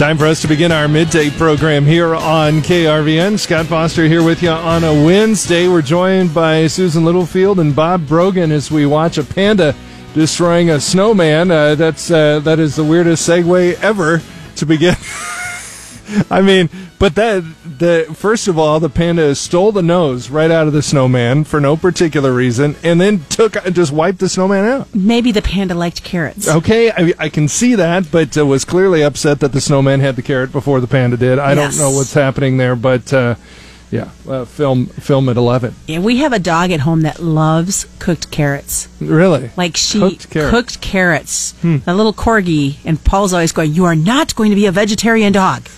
Time for us to begin our midday program here on KRVN. Scott Foster here with you on a Wednesday. We're joined by Susan Littlefield and Bob Brogan as we watch a panda destroying a snowman. Uh, that's uh, that is the weirdest segue ever to begin. I mean, but that the first of all, the panda stole the nose right out of the snowman for no particular reason, and then took just wiped the snowman out. Maybe the panda liked carrots. Okay, I, I can see that, but uh, was clearly upset that the snowman had the carrot before the panda did. I Yes. don't know what's happening there, but uh, yeah, uh, film film at eleven. Yeah, we have a dog at home that loves cooked carrots. Really? Like she Cooked carrots. cooked carrots. A little corgi, and Paul's always going, "You are not going to be a vegetarian dog."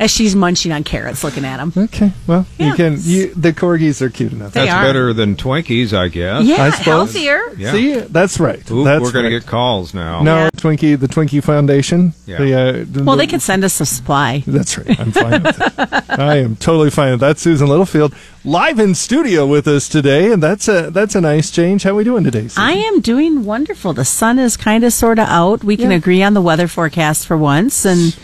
As she's munching on carrots, looking at them. Okay, well, you can. You, the corgis are cute enough. They That's are. better than Twinkies, I guess. Yeah, I suppose. healthier. Yeah. See, that's right. Oop, that's we're going right. to get calls now. no Yeah. Twinkie, the Twinkie Foundation. Yeah. The, uh, the- Well, they could send us a supply. That's right. I'm fine with that. I am totally fine with that. Susan Littlefield live in studio with us today, and that's a that's a nice change. How are we doing today? Susan? I am doing wonderful. The sun is kind of sort of out. We can Yeah. agree on the weather forecast for once. And,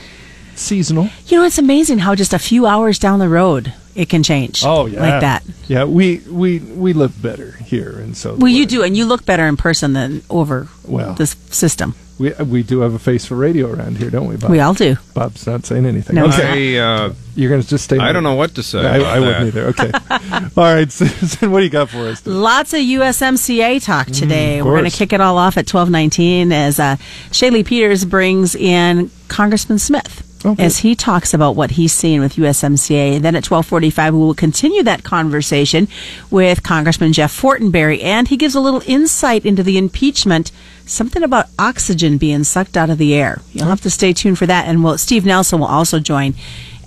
seasonal. you know, it's amazing how just a few hours down the road it can change. Oh yeah, Like that. Yeah, we we we live better here, and so Well, you do, and you look better in person than over Well. this system. We we do have a face for radio around here, don't we, Bob? We all do. Bob's not saying anything. No. okay, I, uh, you're going to just stay. I don't know what to say. I, I wouldn't either. Okay. all right, Susan, what do you got for us? Today? Lots of USMCA talk today. Mm, We're going to kick it all off at twelve nineteen as uh, Shaylee Peters brings in Congressman Smith. Okay. As he talks about what he's seeing with USMCA, then at twelve forty-five, we will continue that conversation with Congressman Jeff Fortenberry, and he gives a little insight into the impeachment, something about oxygen being sucked out of the air. You'll have to stay tuned for that, and we'll, Steve Nelson will also join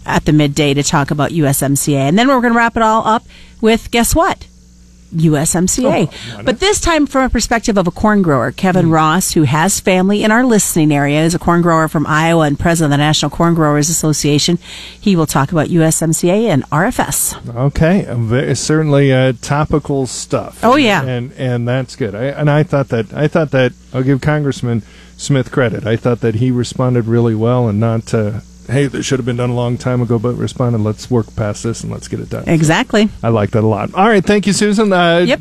at the midday to talk about USMCA, and then we're going to wrap it all up with guess what? USMCA. but this time from a perspective of a corn grower, Kevin Ross, who has family in our listening area, is a corn grower from Iowa and president of the National Corn Growers Association. He will talk about USMCA and RFS. Okay, um, certainly uh, topical stuff. Oh, yeah. and and that's good. I, and I thought that I thought that I'll give Congressman Smith credit. I thought that he responded really well, and not uh, hey, this should have been done a long time ago, but responded. Let's work past this and let's get it done. Exactly. I like that a lot. All right, thank you, Susan. Uh, Yep.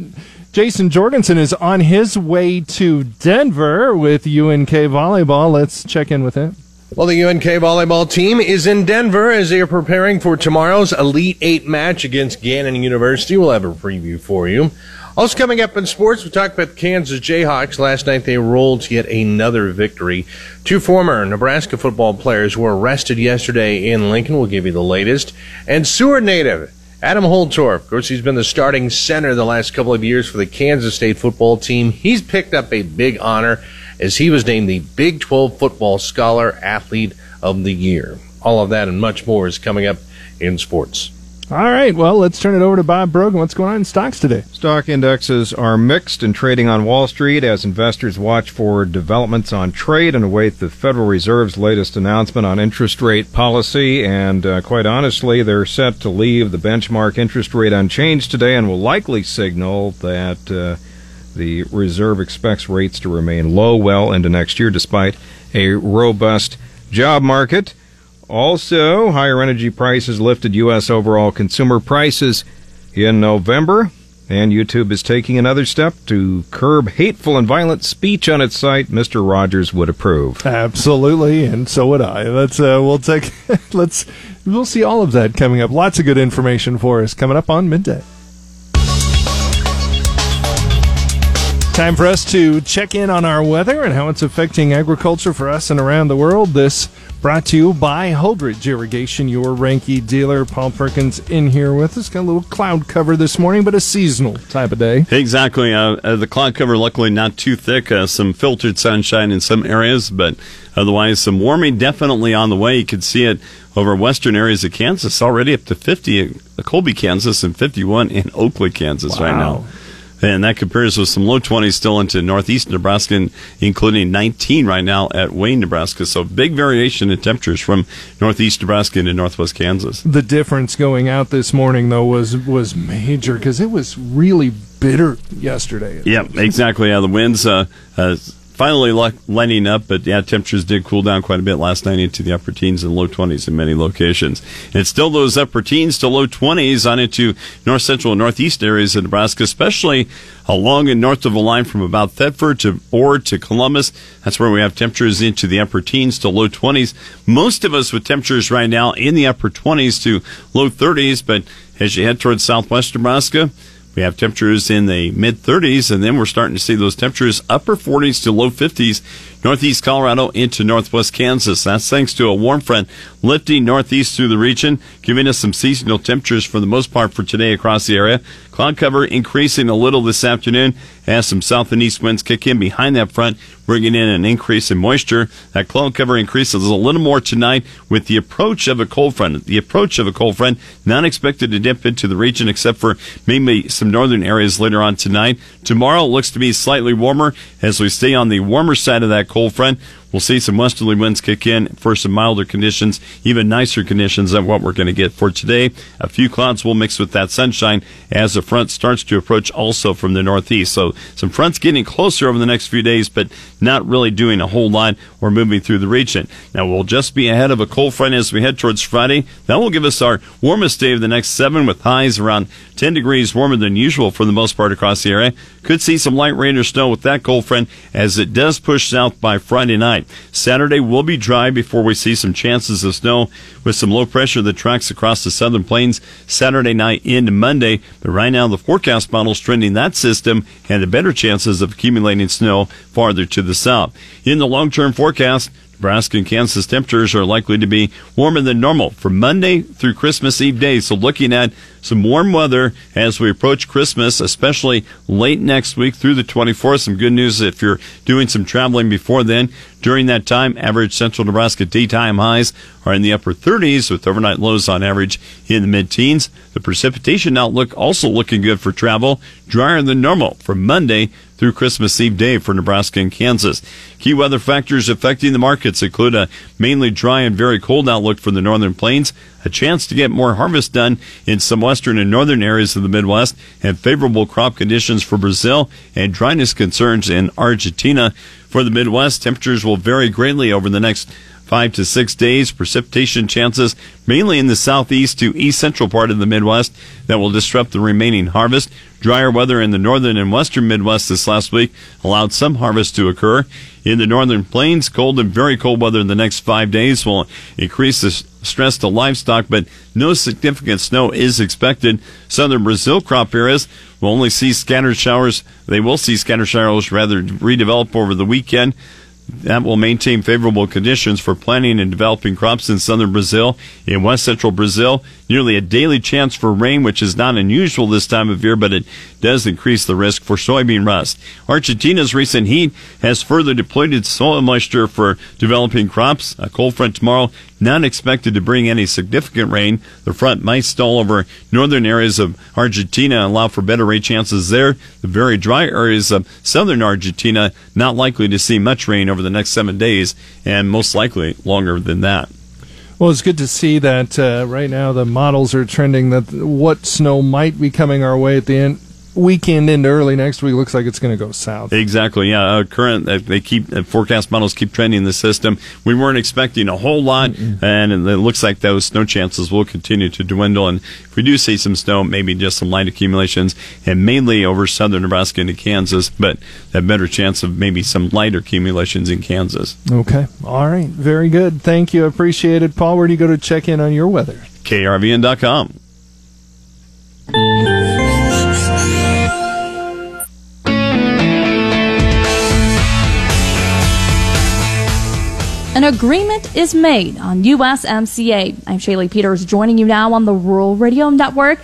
Jason Jorgensen is on his way to Denver with UNK volleyball. Let's check in with him. Well, the UNK volleyball team is in Denver as they are preparing for tomorrow's Elite Eight match against Gannon University. We'll have a preview for you. Also coming up in sports, we talked about the Kansas Jayhawks. Last night they rolled to yet another victory. Two former Nebraska football players were arrested yesterday in Lincoln. We'll give you the latest. And Seward native Adam Holtorf, of course, he's been the starting center the last couple of years for the Kansas State football team. He's picked up a big honor as he was named the Big 12 Football Scholar Athlete of the Year. All of that and much more is coming up in sports. All right, well, let's turn it over to Bob Brogan. What's going on in stocks today? Stock indexes are mixed and trading on Wall Street as investors watch for developments on trade and await the Federal Reserve's latest announcement on interest rate policy. And uh, quite honestly, they're set to leave the benchmark interest rate unchanged today and will likely signal that uh, the Reserve expects rates to remain low well into next year despite a robust job market. Also, higher energy prices lifted U.S. overall consumer prices in November, and YouTube is taking another step to curb hateful and violent speech on its site. Mr. Rogers would approve. Absolutely, and so would I. Let's uh, we'll take let's we'll see all of that coming up. Lots of good information for us coming up on midday. Time for us to check in on our weather and how it's affecting agriculture for us and around the world. This brought to you by Holdrege Irrigation, your Reinke dealer. Paul Perkins in here with us. Got a little cloud cover this morning, but a seasonal type of day. Exactly. Uh, uh, the cloud cover, luckily, not too thick. Uh, some filtered sunshine in some areas, but otherwise, some warming definitely on the way. You can see it over western areas of Kansas, already up to 50 in Colby, Kansas, and 51 in Oakley, Kansas, right now. And that compares with some low 20s still into northeast Nebraska, including 19 right now at Wayne, Nebraska. So big variation in temperatures from northeast Nebraska into northwest Kansas. The difference going out this morning though was was major because it was really bitter yesterday. Yeah, exactly. Yeah, the winds uh, uh, finally lighting up, but yeah, temperatures did cool down quite a bit last night into the upper teens and low 20s in many locations. And it's still those upper teens to low 20s on into north central and northeast areas of Nebraska, especially along and north of the line from about Thedford to Ord to Columbus. That's where we have temperatures into the upper teens to low 20s. Most of us with temperatures right now in the upper 20s to low 30s, but as you head towards southwest Nebraska, we have temperatures in the mid 30s, and then we're starting to see those temperatures upper 40s to low 50s northeast Colorado into northwest Kansas. That's thanks to a warm front lifting northeast through the region, giving us some seasonal temperatures for the most part for today across the area. Cloud cover increasing a little this afternoon as some south and east winds kick in behind that front, bringing in an increase in moisture. That cloud cover increases a little more tonight with the approach of a cold front. The approach of a cold front not expected to dip into the region except for maybe some northern areas later on tonight. Tomorrow looks to be slightly warmer as we stay on the warmer side of that cold front. We'll see some westerly winds kick in for some milder conditions, even nicer conditions than what we're going to get for today. A few clouds will mix with that sunshine as the front starts to approach also from the northeast. So some fronts getting closer over the next few days, but not really doing a whole lot or moving through the region. Now we'll just be ahead of a cold front as we head towards Friday. That will give us our warmest day of the next seven with highs around 10 degrees warmer than usual for the most part across the area. Could see some light rain or snow with that cold front as it does push south by Friday night. Saturday will be dry before we see some chances of snow with some low pressure that tracks across the southern plains Saturday night into Monday. But right now, the forecast model is trending that system and the better chances of accumulating snow farther to the south. In the long term forecast, Nebraska and Kansas temperatures are likely to be warmer than normal from Monday through Christmas Eve day. So looking at some warm weather as we approach Christmas, especially late next week through the 24th. Some good news if you're doing some traveling before then. During that time, average central Nebraska daytime highs are in the upper 30s with overnight lows on average in the mid teens. The precipitation outlook also looking good for travel, drier than normal for Monday through Christmas Eve day for Nebraska and Kansas. Key weather factors affecting the markets include a mainly dry and very cold outlook for the northern plains, a chance to get more harvest done in some western and northern areas of the Midwest, and favorable crop conditions for Brazil and dryness concerns in Argentina. For the Midwest, temperatures will vary greatly over the next five to six days. Precipitation chances mainly in the southeast to east central part of the Midwest that will disrupt the remaining harvest. Drier weather in the northern and western Midwest this last week allowed some harvest to occur. In the northern plains, cold and very cold weather in the next five days will increase the stress to livestock, but no significant snow is expected. Southern Brazil crop areas will only see scattered showers. They will see scattered showers rather redevelop over the weekend. That will maintain favorable conditions for planting and developing crops in southern Brazil. In west central Brazil, nearly a daily chance for rain, which is not unusual this time of year, but it does increase the risk for soybean rust. Argentina's recent heat has further depleted soil moisture for developing crops. A cold front tomorrow not expected to bring any significant rain. The front might stall over northern areas of Argentina and allow for better rain chances there. The very dry areas of southern Argentina not likely to see much rain over the next seven days, and most likely longer than that. Well, it's good to see that uh, right now the models are trending that what snow might be coming our way at the end weekend into early next week looks like it's going to go south. Exactly. Yeah. Uh, current uh, they keep uh, forecast models keep trending the system. We weren't expecting a whole lot, Mm-mm. and it looks like those snow chances will continue to dwindle. And if we do see some snow, maybe just some light accumulations, and mainly over southern Nebraska into Kansas, but a better chance of maybe some lighter accumulations in Kansas. Okay. All right. Very good. Thank you. Appreciate it, Paul. Where do you go to check in on your weather? KRVN.com. agreement is made on USMCA. I'm Shaylee Peters joining you now on the Rural Radio Network.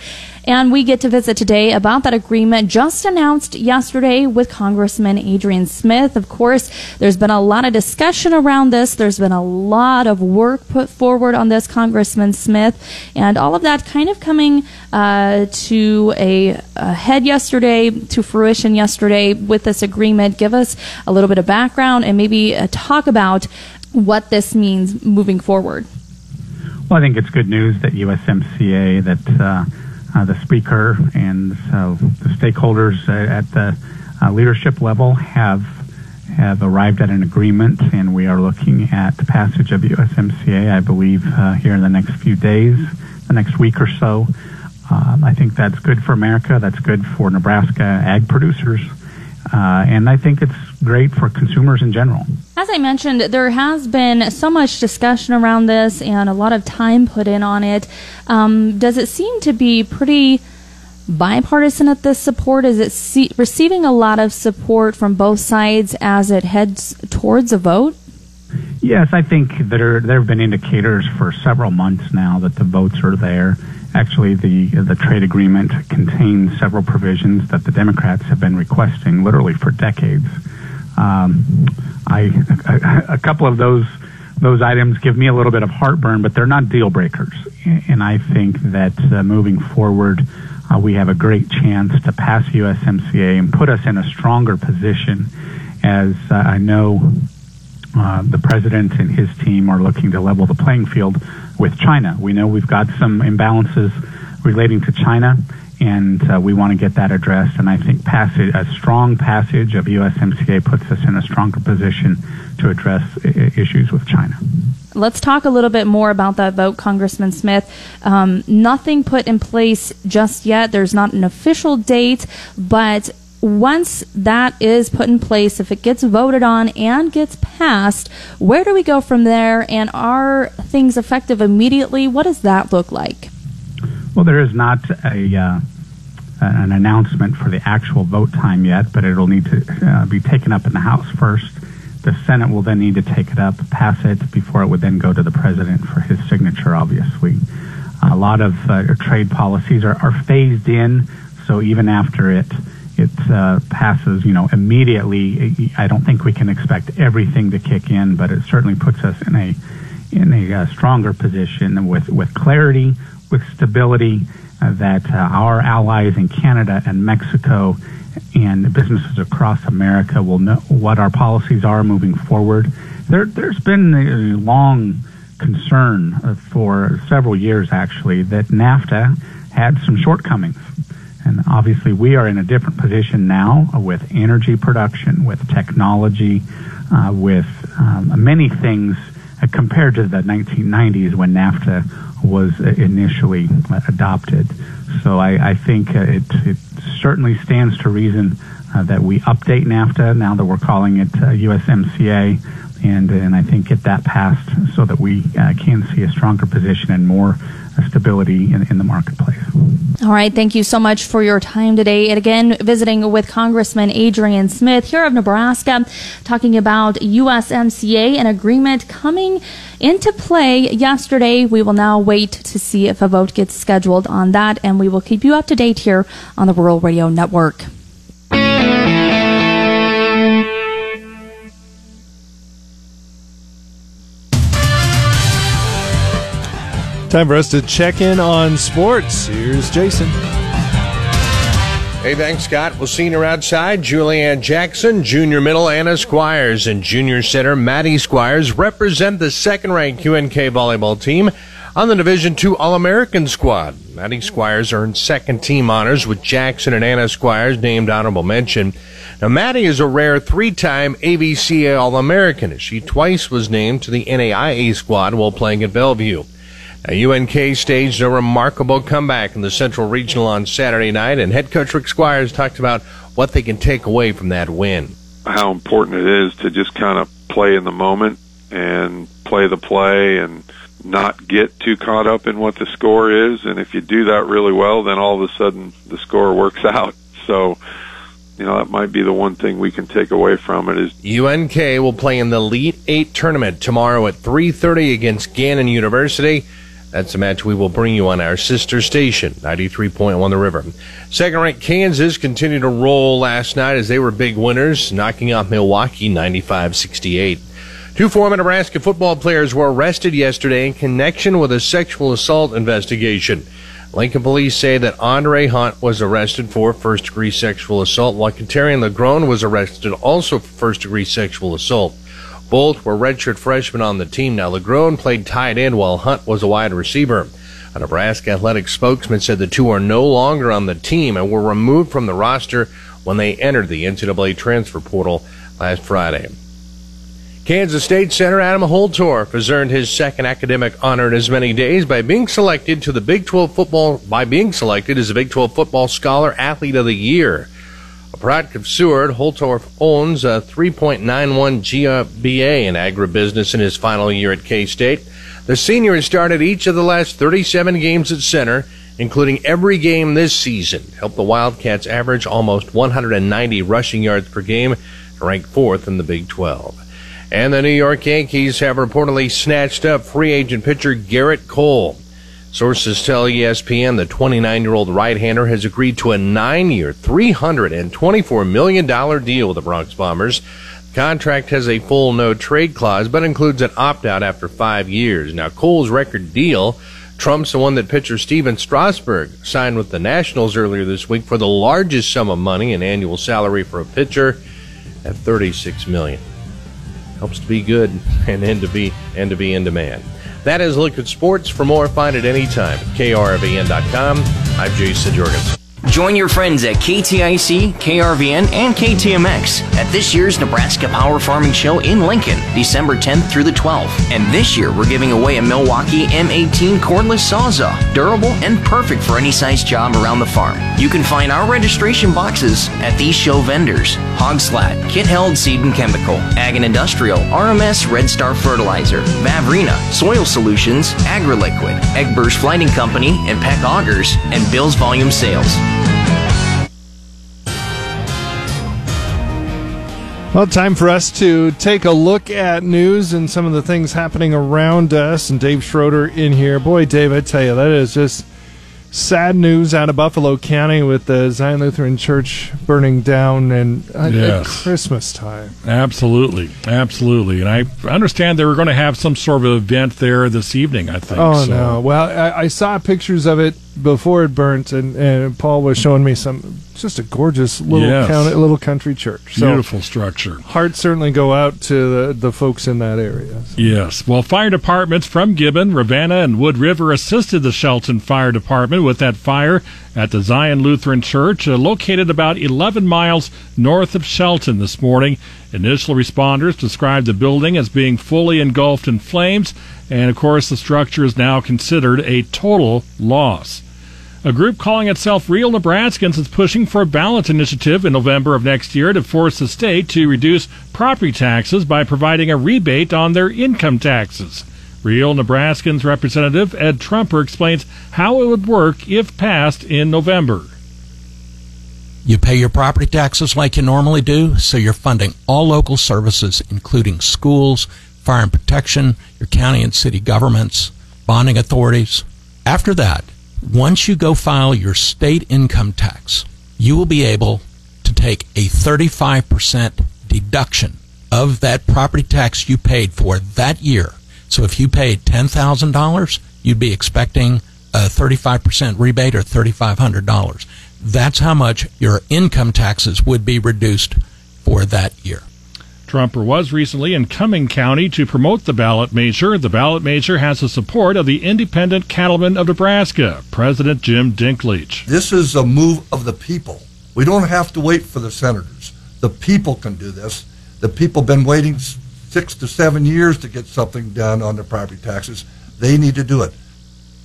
And we get to visit today about that agreement just announced yesterday with Congressman Adrian Smith. Of course, there's been a lot of discussion around this. There's been a lot of work put forward on this, Congressman Smith, and all of that kind of coming uh, to a, a head yesterday, to fruition yesterday with this agreement. Give us a little bit of background and maybe uh, talk about what this means moving forward. Well, I think it's good news that USMCA, that uh, uh, the Speaker and uh, the stakeholders at the uh, leadership level have have arrived at an agreement, and we are looking at the passage of USMCA, I believe, uh, here in the next few days, the next week or so. Um, I think that's good for America. That's good for Nebraska ag producers. Uh, and I think it's great for consumers in general. As I mentioned, there has been so much discussion around this and a lot of time put in on it. Um, does it seem to be pretty bipartisan at this support? Is it see- receiving a lot of support from both sides as it heads towards a vote? Yes, I think there there have been indicators for several months now that the votes are there. Actually, the the trade agreement contains several provisions that the Democrats have been requesting literally for decades. Um, I a, a couple of those those items give me a little bit of heartburn, but they're not deal breakers. And I think that uh, moving forward, uh, we have a great chance to pass USMCA and put us in a stronger position. As uh, I know, uh, the president and his team are looking to level the playing field with China. We know we've got some imbalances relating to China, and uh, we want to get that addressed. And I think passage, a strong passage of USMCA puts us in a stronger position to address I- issues with China. Let's talk a little bit more about that vote, Congressman Smith. Um, nothing put in place just yet. There's not an official date, but once that is put in place, if it gets voted on and gets passed, where do we go from there? And are things effective immediately? What does that look like? Well, there is not a uh, an announcement for the actual vote time yet, but it'll need to uh, be taken up in the House first. The Senate will then need to take it up, pass it, before it would then go to the president for his signature, obviously. A lot of uh, trade policies are, are phased in, so even after it it uh, passes, you know, immediately, I don't think we can expect everything to kick in, but it certainly puts us in a in a uh, stronger position with with clarity, with stability, uh, that uh, our allies in Canada and Mexico and businesses across America will know what our policies are moving forward. There, there's been a long concern uh, for several years, actually, that NAFTA had some shortcomings. And obviously, we are in a different position now with energy production, with technology, uh, with um, many things uh, compared to the 1990s when NAFTA was initially adopted. So I, I think uh, it, it certainly stands to reason uh, that we update NAFTA now that we're calling it uh, USMCA, and and I think get that passed so that we uh, can see a stronger position and more uh, stability in, in the marketplace. All right, thank you so much for your time today. And again, visiting with Congressman Adrian Smith here of Nebraska, talking about USMCA, an agreement coming into play yesterday. We will now wait to see if a vote gets scheduled on that, and we will keep you up to date here on the Rural Radio Network. Time for us to check in on sports. Here's Jason. Hey, thanks, Scott. We'll see you outside. Julianne Jackson, junior middle, Anna Squires, and junior center, Maddie Squires represent the second ranked UNK volleyball team on the Division II All American squad. Maddie Squires earned second team honors with Jackson and Anna Squires named honorable mention. Now, Maddie is a rare three time AVCA All American as she twice was named to the NAIA squad while playing at Bellevue. UNK staged a remarkable comeback in the Central Regional on Saturday night, and head coach Rick Squires talked about what they can take away from that win. How important it is to just kind of play in the moment and play the play and not get too caught up in what the score is. And if you do that really well, then all of a sudden the score works out. So, you know, that might be the one thing we can take away from it is UNK will play in the Elite Eight tournament tomorrow at 3:30 against Gannon University. That's a match we will bring you on our sister station, 93.1 The River. Second ranked Kansas continued to roll last night as they were big winners, knocking off Milwaukee 95 68. Two former Nebraska football players were arrested yesterday in connection with a sexual assault investigation. Lincoln police say that Andre Hunt was arrested for first degree sexual assault, while Katarian Legrone was arrested also for first degree sexual assault. Both were redshirt freshmen on the team. Now, Legrone played tight end while Hunt was a wide receiver. A Nebraska athletic spokesman said the two are no longer on the team and were removed from the roster when they entered the NCAA transfer portal last Friday. Kansas State center Adam Holtorf has earned his second academic honor in as many days by being selected to the Big 12 football by being selected as a Big 12 football scholar athlete of the year. A of Seward, Holtorf owns uh, a 3.91 GPA in agribusiness in his final year at K-State. The senior has started each of the last 37 games at center, including every game this season. Helped the Wildcats average almost 190 rushing yards per game, ranked fourth in the Big 12. And the New York Yankees have reportedly snatched up free agent pitcher Gerrit Cole. Sources tell ESPN the 29 year old right hander has agreed to a nine year, $324 million deal with the Bronx Bombers. The contract has a full no trade clause, but includes an opt out after five years. Now, Cole's record deal trumps the one that pitcher Stephen Strasburg signed with the Nationals earlier this week for the largest sum of money in annual salary for a pitcher at 36 million helps to be good and then to be and to be in demand. That is at Sports. For more, find it anytime at krvn.com. I'm Jason Jorgensen. Join your friends at KTIC, KRVN, and KTMX at this year's Nebraska Power Farming Show in Lincoln, December 10th through the 12th. And this year, we're giving away a Milwaukee M18 cordless sawzall, durable and perfect for any size job around the farm. You can find our registration boxes at these show vendors Hogslat, Kit Held Seed and Chemical, Ag and Industrial, RMS Red Star Fertilizer, Vavrina, Soil Solutions, AgriLiquid, Eggburst Flighting Company, and Peck Augers, and Bill's Volume Sales. Well, time for us to take a look at news and some of the things happening around us. And Dave Schroeder in here. Boy, Dave, I tell you, that is just sad news out of Buffalo County with the Zion Lutheran Church burning down and uh, Yes. at Christmas time. Absolutely, absolutely. And I understand they were going to have some sort of event there this evening. I think. Oh so. no! Well, I, I saw pictures of it before it burnt, and, and Paul was showing me some just a gorgeous little Yes. county, little country church. So Beautiful structure. hearts certainly go out to the, the folks in that area. Yes. Well, fire departments from Gibbon, Ravenna, and Wood River assisted the Shelton Fire Department with that fire at the Zion Lutheran Church, uh, located about 11 miles north of Shelton this morning. Initial responders described the building as being fully engulfed in flames, and of course, the structure is now considered a total loss. A group calling itself Real Nebraskans is pushing for a ballot initiative in November of next year to force the state to reduce property taxes by providing a rebate on their income taxes. Real Nebraskans Representative Ed Trumper explains how it would work if passed in November. You pay your property taxes like you normally do, so you're funding all local services, including schools, fire and protection, your county and city governments, bonding authorities. After that, once you go file your state income tax, you will be able to take a 35% deduction of that property tax you paid for that year. So if you paid $10,000, you'd be expecting a 35% rebate or $3,500. That's how much your income taxes would be reduced for that year. Trumper was recently in Cuming County to promote the ballot measure. The ballot measure has the support of the Independent Cattlemen of Nebraska, President Jim Dinklage. This is a move of the people. We don't have to wait for the senators. The people can do this. The people have been waiting six to seven years to get something done on their property taxes. They need to do it.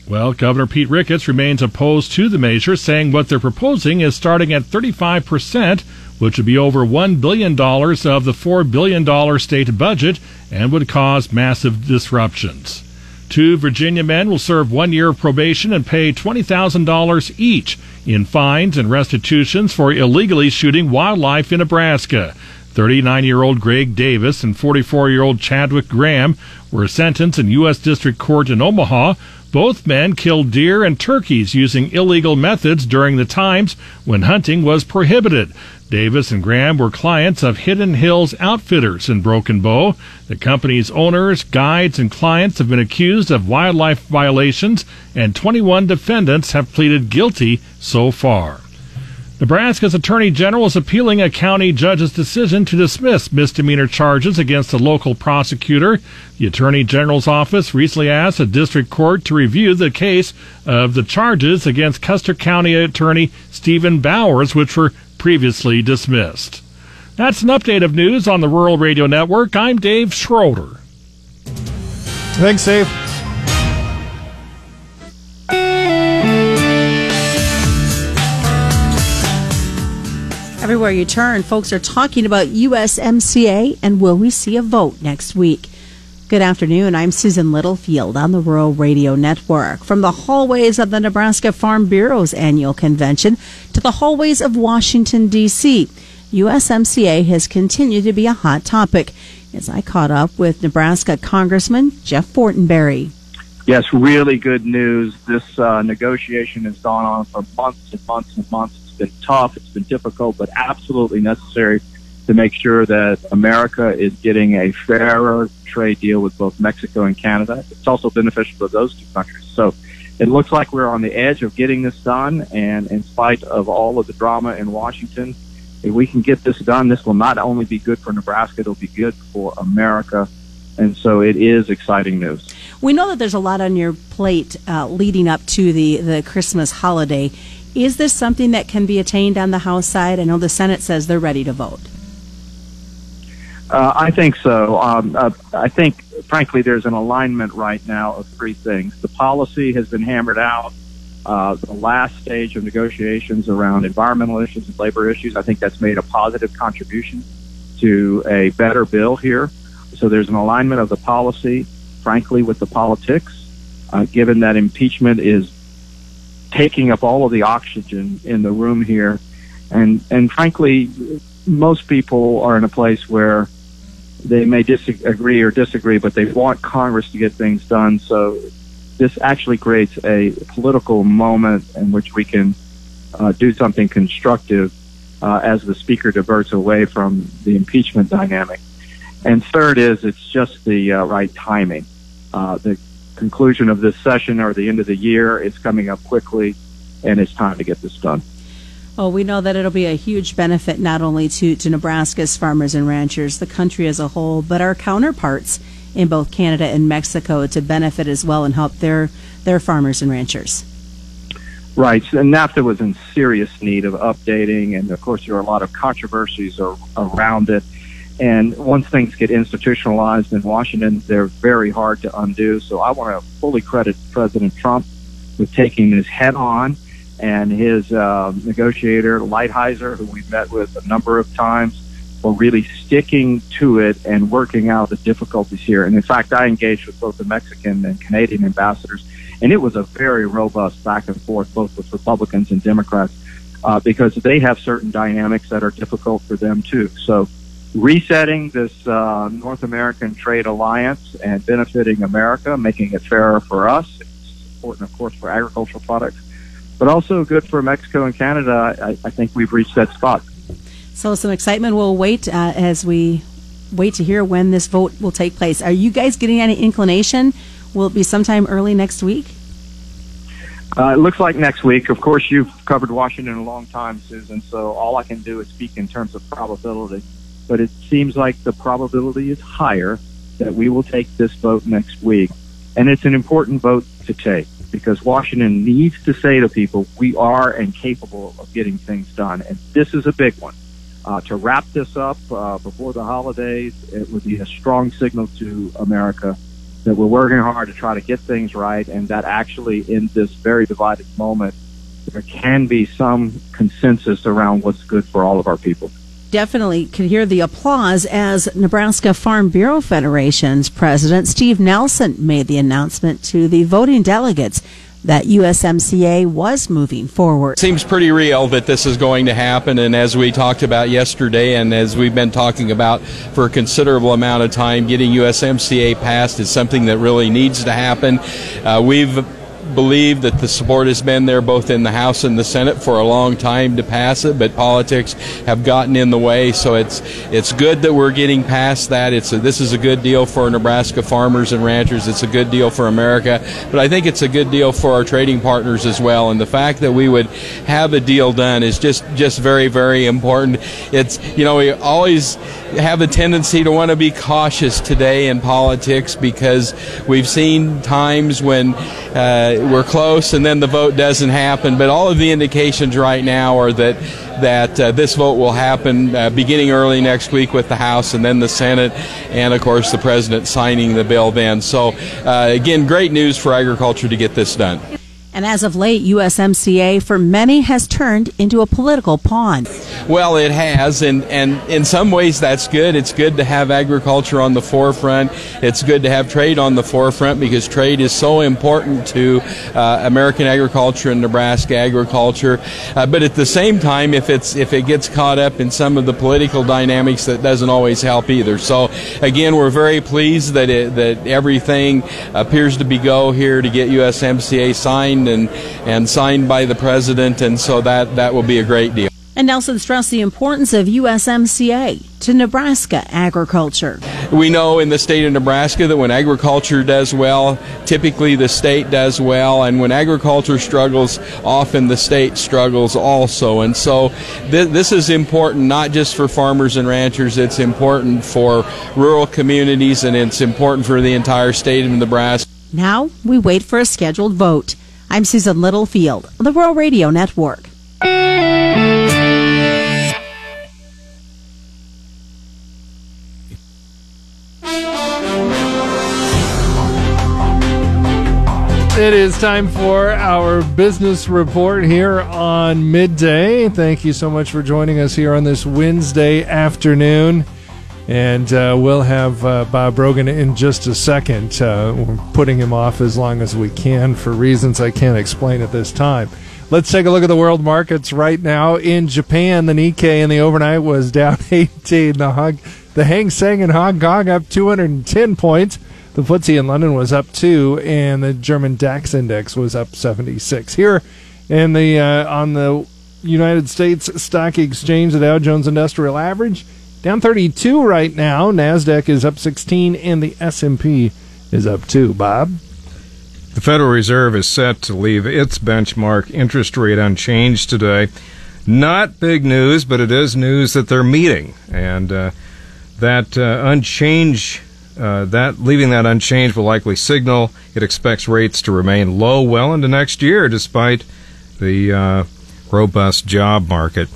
Well, Governor Pete Ricketts remains opposed to the measure, saying what they're proposing is starting at 35%, which would be over $1 billion of the $4 billion state budget and would cause massive disruptions. Two Virginia men will serve one year of probation and pay $20,000 each in fines and restitutions for illegally shooting wildlife in Nebraska. 39 year old Greg Davis and 44 year old Chadwick Graham were sentenced in U.S. District Court in Omaha. Both men killed deer and turkeys using illegal methods during the times when hunting was prohibited. Davis and Graham were clients of Hidden Hills Outfitters in Broken Bow. The company's owners, guides, and clients have been accused of wildlife violations, and 21 defendants have pleaded guilty so far. Nebraska's Attorney General is appealing a county judge's decision to dismiss misdemeanor charges against a local prosecutor. The Attorney General's office recently asked a district court to review the case of the charges against Custer County Attorney Stephen Bowers, which were previously dismissed. That's an update of news on the Rural Radio Network. I'm Dave Schroeder. Thanks, Dave. Everywhere you turn, folks are talking about USMCA and will we see a vote next week? Good afternoon. I'm Susan Littlefield on the Rural Radio Network. From the hallways of the Nebraska Farm Bureau's annual convention to the hallways of Washington, D.C., USMCA has continued to be a hot topic. As I caught up with Nebraska Congressman Jeff Fortenberry. Yes, really good news. This uh, negotiation has gone on for months and months and months. It's been tough, it's been difficult, but absolutely necessary to make sure that America is getting a fairer trade deal with both Mexico and Canada. It's also beneficial to those two countries. So it looks like we're on the edge of getting this done, and in spite of all of the drama in Washington, if we can get this done, this will not only be good for Nebraska, it'll be good for America. And so it is exciting news. We know that there's a lot on your plate uh, leading up to the, the Christmas holiday. Is this something that can be attained on the House side? I know the Senate says they're ready to vote. Uh, I think so. Um, uh, I think, frankly, there's an alignment right now of three things. The policy has been hammered out. Uh, the last stage of negotiations around environmental issues and labor issues, I think that's made a positive contribution to a better bill here. So there's an alignment of the policy, frankly, with the politics, uh, given that impeachment is taking up all of the oxygen in the room here. And, and frankly, most people are in a place where they may disagree or disagree, but they want Congress to get things done. So this actually creates a political moment in which we can uh, do something constructive uh, as the speaker diverts away from the impeachment dynamic. And third is it's just the uh, right timing. Uh, the conclusion of this session or the end of the year is coming up quickly, and it's time to get this done. Well, we know that it'll be a huge benefit not only to, to Nebraska's farmers and ranchers, the country as a whole, but our counterparts in both Canada and Mexico to benefit as well and help their their farmers and ranchers. Right, and NAFTA was in serious need of updating, and of course there are a lot of controversies around it. And once things get institutionalized in Washington, they're very hard to undo. So I want to fully credit President Trump with taking this head on and his uh, negotiator, Lighthizer, who we've met with a number of times, for really sticking to it and working out the difficulties here. And in fact, I engaged with both the Mexican and Canadian ambassadors, and it was a very robust back and forth, both with Republicans and Democrats, uh, because they have certain dynamics that are difficult for them too. So resetting this uh, North American trade alliance and benefiting America, making it fairer for us. It's important, of course, for agricultural products, but also good for Mexico and Canada. I, I think we've reached that spot. So, some excitement. We'll wait uh, as we wait to hear when this vote will take place. Are you guys getting any inclination? Will it be sometime early next week? Uh, it looks like next week. Of course, you've covered Washington a long time, Susan, so all I can do is speak in terms of probability. But it seems like the probability is higher that we will take this vote next week. And it's an important vote to take because Washington needs to say to people, we are and capable of getting things done. And this is a big one. Uh, to wrap this up uh, before the holidays, it would be a strong signal to America that we're working hard to try to get things right and that actually in this very divided moment, there can be some consensus around what's good for all of our people definitely could hear the applause as Nebraska Farm Bureau Federation's president, Steve Nelson, made the announcement to the voting delegates that USMCA was moving forward. Seems pretty real that this is going to happen, and as we talked about yesterday, and as we've been talking about for a considerable amount of time, getting USMCA passed is something that really needs to happen. Uh, we've believe that the support has been there both in the House and the Senate for a long time to pass it, but politics have gotten in the way. So it's it's good that we're getting past that. It's a, this is a good deal for Nebraska farmers and ranchers. It's a good deal for America, but I think it's a good deal for our trading partners as well. And the fact that we would have a deal done is just just very very important. It's you know we always have a tendency to want to be cautious today in politics because we've seen times when uh, we're close, and then the vote doesn't happen. But all of the indications right now are that that uh, this vote will happen uh, beginning early next week with the House, and then the Senate, and of course the President signing the bill then. So uh, again, great news for agriculture to get this done. And as of late, USMCA for many has turned into a political pawn. Well, it has, and, and in some ways that's good. It's good to have agriculture on the forefront. It's good to have trade on the forefront because trade is so important to uh, American agriculture and Nebraska agriculture. Uh, but at the same time, if it's if it gets caught up in some of the political dynamics, that doesn't always help either. So again, we're very pleased that it, that everything appears to be go here to get USMCA signed and and signed by the president, and so that that will be a great deal. And Nelson stressed the importance of USMCA to Nebraska agriculture. We know in the state of Nebraska that when agriculture does well, typically the state does well, and when agriculture struggles, often the state struggles also. And so th- this is important not just for farmers and ranchers, it's important for rural communities, and it's important for the entire state of Nebraska. Now we wait for a scheduled vote. I'm Susan Littlefield, the Rural Radio Network. It is time for our business report here on midday. Thank you so much for joining us here on this Wednesday afternoon. And uh, we'll have uh, Bob Brogan in just a second. Uh, we're putting him off as long as we can for reasons I can't explain at this time. Let's take a look at the world markets right now. In Japan, the Nikkei in the overnight was down 18. The, Hong, the Hang Seng in Hong Kong up 210 points. The FTSE in London was up two, and the German DAX index was up 76. Here in the uh, on the United States Stock Exchange, the Dow Jones Industrial Average down 32 right now. Nasdaq is up 16, and the S&P is up two. Bob. The Federal Reserve is set to leave its benchmark interest rate unchanged today. Not big news, but it is news that they're meeting, and uh, that uh, unchanged. Uh, that leaving that unchanged will likely signal it expects rates to remain low well into next year, despite the uh, robust job market.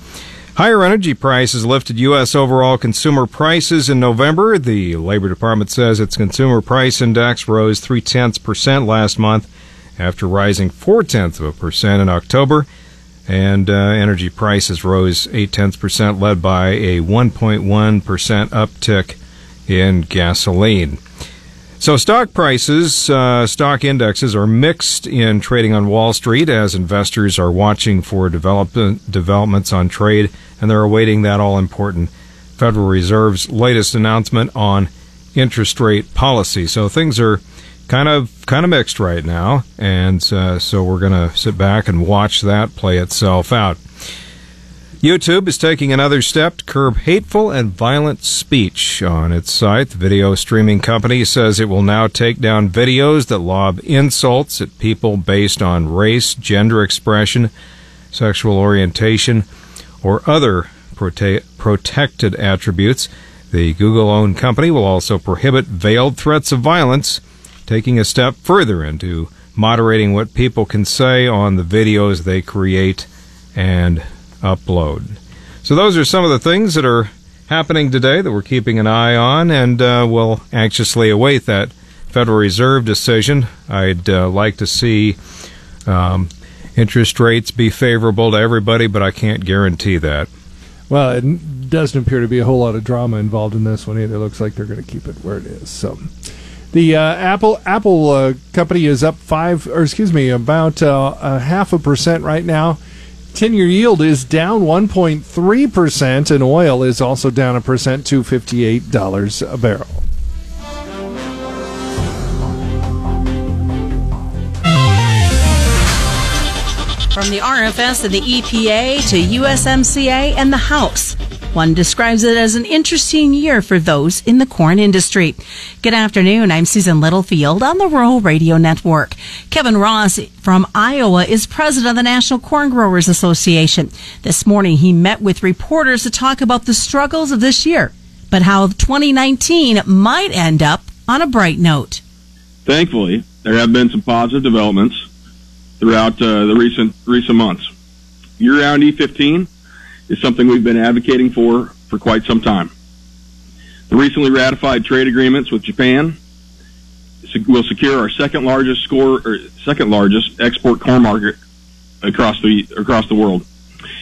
Higher energy prices lifted U.S. overall consumer prices in November. The Labor Department says its consumer price index rose three tenths percent last month, after rising four tenths of a percent in October. And uh, energy prices rose eight tenths percent, led by a 1.1 percent uptick in gasoline. So stock prices, uh, stock indexes are mixed in trading on Wall Street as investors are watching for develop- developments on trade and they're awaiting that all important Federal Reserve's latest announcement on interest rate policy. So things are kind of kind of mixed right now, and uh, so we're going to sit back and watch that play itself out. YouTube is taking another step to curb hateful and violent speech on its site. The video streaming company says it will now take down videos that lob insults at people based on race, gender expression, sexual orientation, or other prote- protected attributes. The Google owned company will also prohibit veiled threats of violence, taking a step further into moderating what people can say on the videos they create and upload. So, those are some of the things that are happening today that we're keeping an eye on, and uh, we'll anxiously await that Federal Reserve decision. I'd uh, like to see um, interest rates be favorable to everybody, but I can't guarantee that. Well, it doesn't appear to be a whole lot of drama involved in this one either. It looks like they're going to keep it where it is. So, the uh, Apple Apple uh, company is up five, or excuse me, about uh, a half a percent right now. Ten-year yield is down 1.3 percent, and oil is also down a percent to fifty-eight dollars a barrel. From the RFS and the EPA to USMCA and the House. One describes it as an interesting year for those in the corn industry. Good afternoon. I'm Susan Littlefield on the Rural Radio Network. Kevin Ross from Iowa is president of the National Corn Growers Association. This morning he met with reporters to talk about the struggles of this year, but how 2019 might end up on a bright note. Thankfully, there have been some positive developments. throughout uh, the recent recent months. Year-round E15 is something we've been advocating for for quite some time. The recently ratified trade agreements with Japan will secure our second largest score or second largest export corn market across the across the world.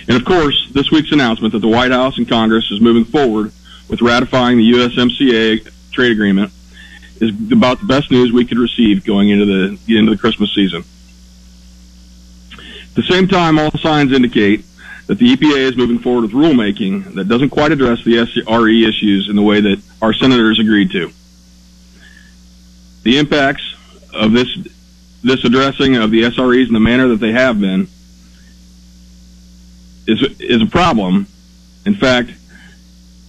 And of course, this week's announcement that the White House and Congress is moving forward with ratifying the USMCA trade agreement is about the best news we could receive going into the into the Christmas season. At the same time, all signs indicate that the EPA is moving forward with rulemaking that doesn't quite address the SRE issues in the way that our senators agreed to. The impacts of this this addressing of the SREs in the manner that they have been is is a problem. In fact,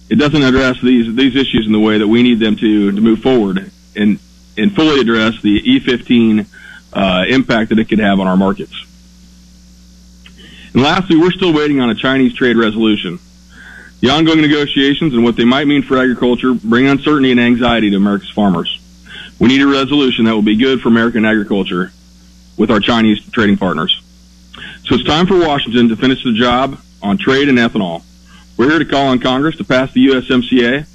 it doesn't address these these issues in the way that we need them to to move forward and and fully address the E15 uh, impact that it could have on our markets. And lastly, we're still waiting on a Chinese trade resolution. The ongoing negotiations and what they might mean for agriculture bring uncertainty and anxiety to America's farmers. We need a resolution that will be good for American agriculture with our Chinese trading partners. So it's time for Washington to finish the job on trade and ethanol. We're here to call on Congress to pass the USMCA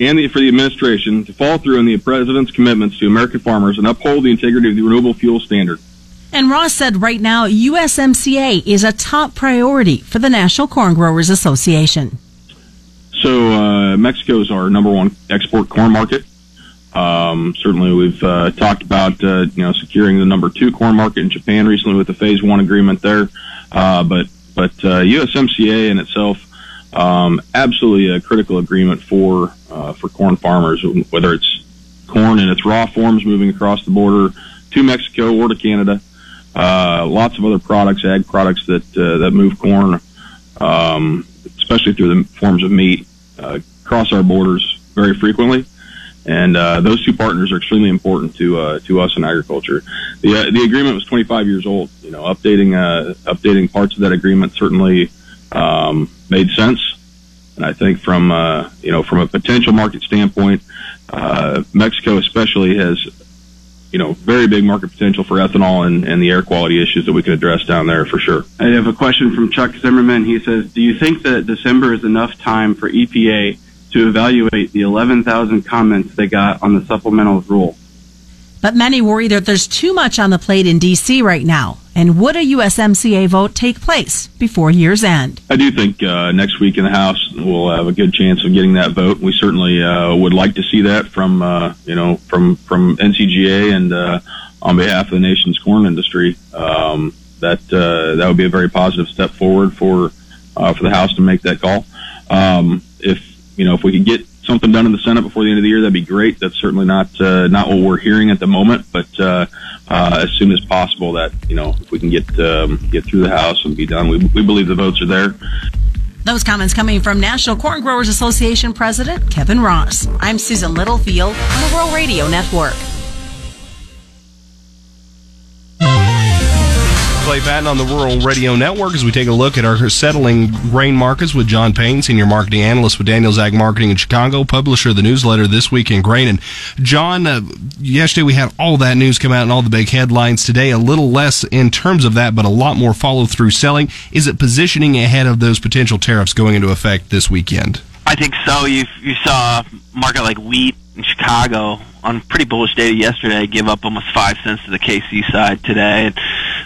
and the, for the administration to follow through on the President's commitments to American farmers and uphold the integrity of the renewable fuel standard. And Ross said right now, USMCA is a top priority for the National Corn Growers Association. So uh, Mexico is our number one export corn market. Um, certainly, we've uh, talked about uh, you know securing the number two corn market in Japan recently with the Phase One agreement there. Uh, but but USMCA in itself, um, absolutely a critical agreement for uh, for corn farmers, whether it's corn in its raw forms moving across the border to Mexico or to Canada. Uh, lots of other products, ag products that uh, that move corn, um, especially through the forms of meat, cross our borders very frequently and uh, those two partners are extremely important to uh, to us in agriculture. The uh, the agreement was 25 years old. You know, updating uh, updating parts of that agreement certainly um, made sense, and I think from uh, you know from a potential market standpoint, uh, Mexico especially has you know very big market potential for ethanol and, and the air quality issues that we can address down there for sure. I have a question from Chuck Zimmerman. He says, "Do you think that December is enough time for EPA?" to evaluate the 11,000 comments they got on the supplemental rule. But many worry that there's too much on the plate in D.C. right now. And would a USMCA vote take place before year's end? I do think uh, next week in the House we'll have a good chance of getting that vote. We certainly uh, would like to see that from uh, you know from from NCGA and uh, on behalf of the nation's corn industry. Um, that uh, that would be a very positive step forward for uh, for the House to make that call. Um, if you know, if we could get something done in the Senate before the end of the year, that'd be great. That's certainly not uh, not what we're hearing at the moment, but uh, uh, as soon as possible, that you know, if we can get um, get through the House and be done, we we believe the votes are there. Those comments coming from National Corn Growers Association President Kevin Ross. I'm Susan Littlefield on the Rural Radio Network. Clay Patton on the Rural Radio Network as we take a look at our settling grain markets with John Payne, Senior Marketing Analyst with Daniels Ag Marketing in Chicago, publisher of the newsletter This Week in Grain. And John, uh, yesterday we had all that news come out and all the big headlines. Today, a little less in terms of that, but a lot more follow through selling. Is it positioning ahead of those potential tariffs going into effect this weekend? I think so. You you saw a market like wheat in Chicago on pretty bullish data yesterday give up almost five cents to the KC side today, and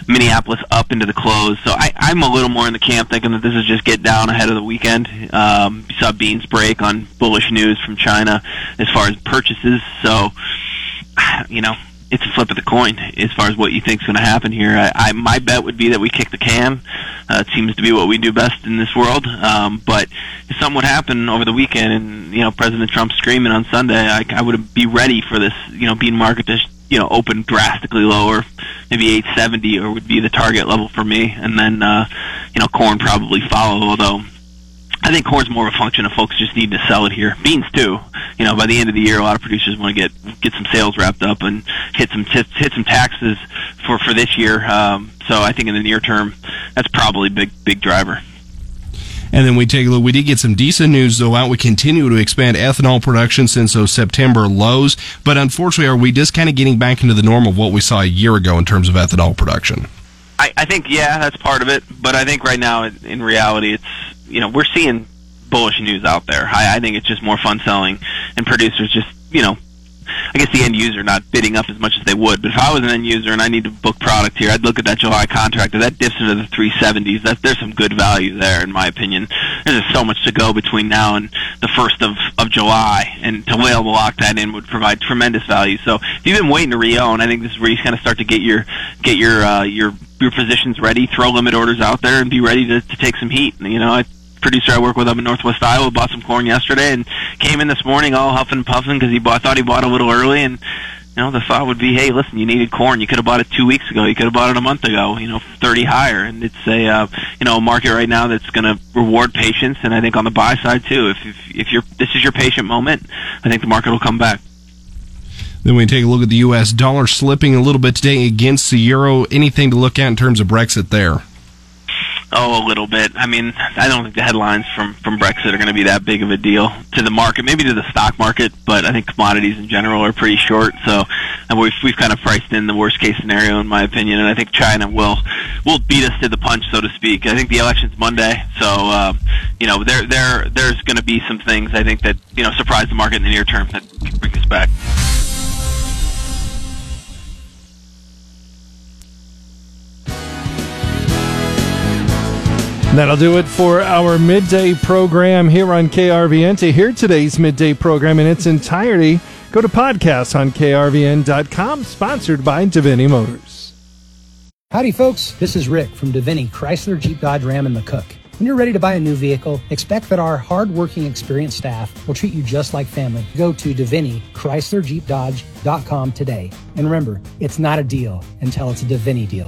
Minneapolis up into the close. So I, I'm a little more in the camp thinking that this is just get down ahead of the weekend. Um, saw beans break on bullish news from China as far as purchases. So you know it's a flip of the coin as far as what you think is going to happen here. I, I my bet would be that we kick the can. Uh, it seems to be what we do best in this world. Um, but if something would happen over the weekend, and you know President Trump screaming on Sunday, I, I would be ready for this. You know, bean market to you know open drastically lower, maybe 870, or would be the target level for me, and then uh, you know corn probably follow. Although I think corn's more of a function of folks just needing to sell it here. Beans too. You know, by the end of the year, a lot of producers want to get get some sales wrapped up and hit some hit, hit some taxes for for this year. Um, so I think in the near term, that's probably big big driver. And then we take a look. We did get some decent news though out. We continue to expand ethanol production since those September lows, but unfortunately, are we just kind of getting back into the norm of what we saw a year ago in terms of ethanol production? I think yeah, that's part of it. But I think right now, in- in reality, it's you know we're seeing bullish news out there. I, I think it's just more fun selling, and producers just you know. I guess the end user not bidding up as much as they would, but if I was an end user and I need to book product here, I'd look at that July contract. That dips into the 370s, that there's some good value there, in my opinion. There's just so much to go between now and the first of of July, and to be able to lock that in would provide tremendous value. So if you've been waiting to re-own, I think this is where you kind of start to get your get your uh, your your positions ready, throw limit orders out there, and be ready to, to take some heat. You know, I producer I work with up in Northwest Iowa bought some corn yesterday and came in this morning all huffing and puffing because he bought, thought he bought a little early and you know the thought would be hey listen you needed corn you could have bought it two weeks ago you could have bought it a month ago you know 30 higher and it's a uh, you know a market right now that's going to reward patience and I think on the buy side too if if, if you're this is your patient moment I think the market will come back Then we take a look at the U.S. dollar slipping a little bit today against the euro. Anything to look at in terms of Brexit there? Oh, a little bit. I mean, I don't think the headlines from from Brexit are going to be that big of a deal to the market, maybe to the stock market, but I think commodities in general are pretty short. So, and we've we've kind of priced in the worst case scenario, in my opinion, and I think China will will beat us to the punch, so to speak. I think the election's Monday, so uh, you know there there there's going to be some things I think that you know surprise the market in the near term that can bring us back. That'll do it for our midday program here on KRVN. To hear today's midday program in its entirety, go to podcasts on krvn.com, sponsored by Davini Motors. Howdy, folks. This is Rick from Davini Chrysler Jeep Dodge Ram and McCook. When you're ready to buy a new vehicle, expect that our hardworking, experienced staff will treat you just like family. Go to Davini Chrysler Jeep Dodge.com today. And remember, it's not a deal until it's a Davini deal.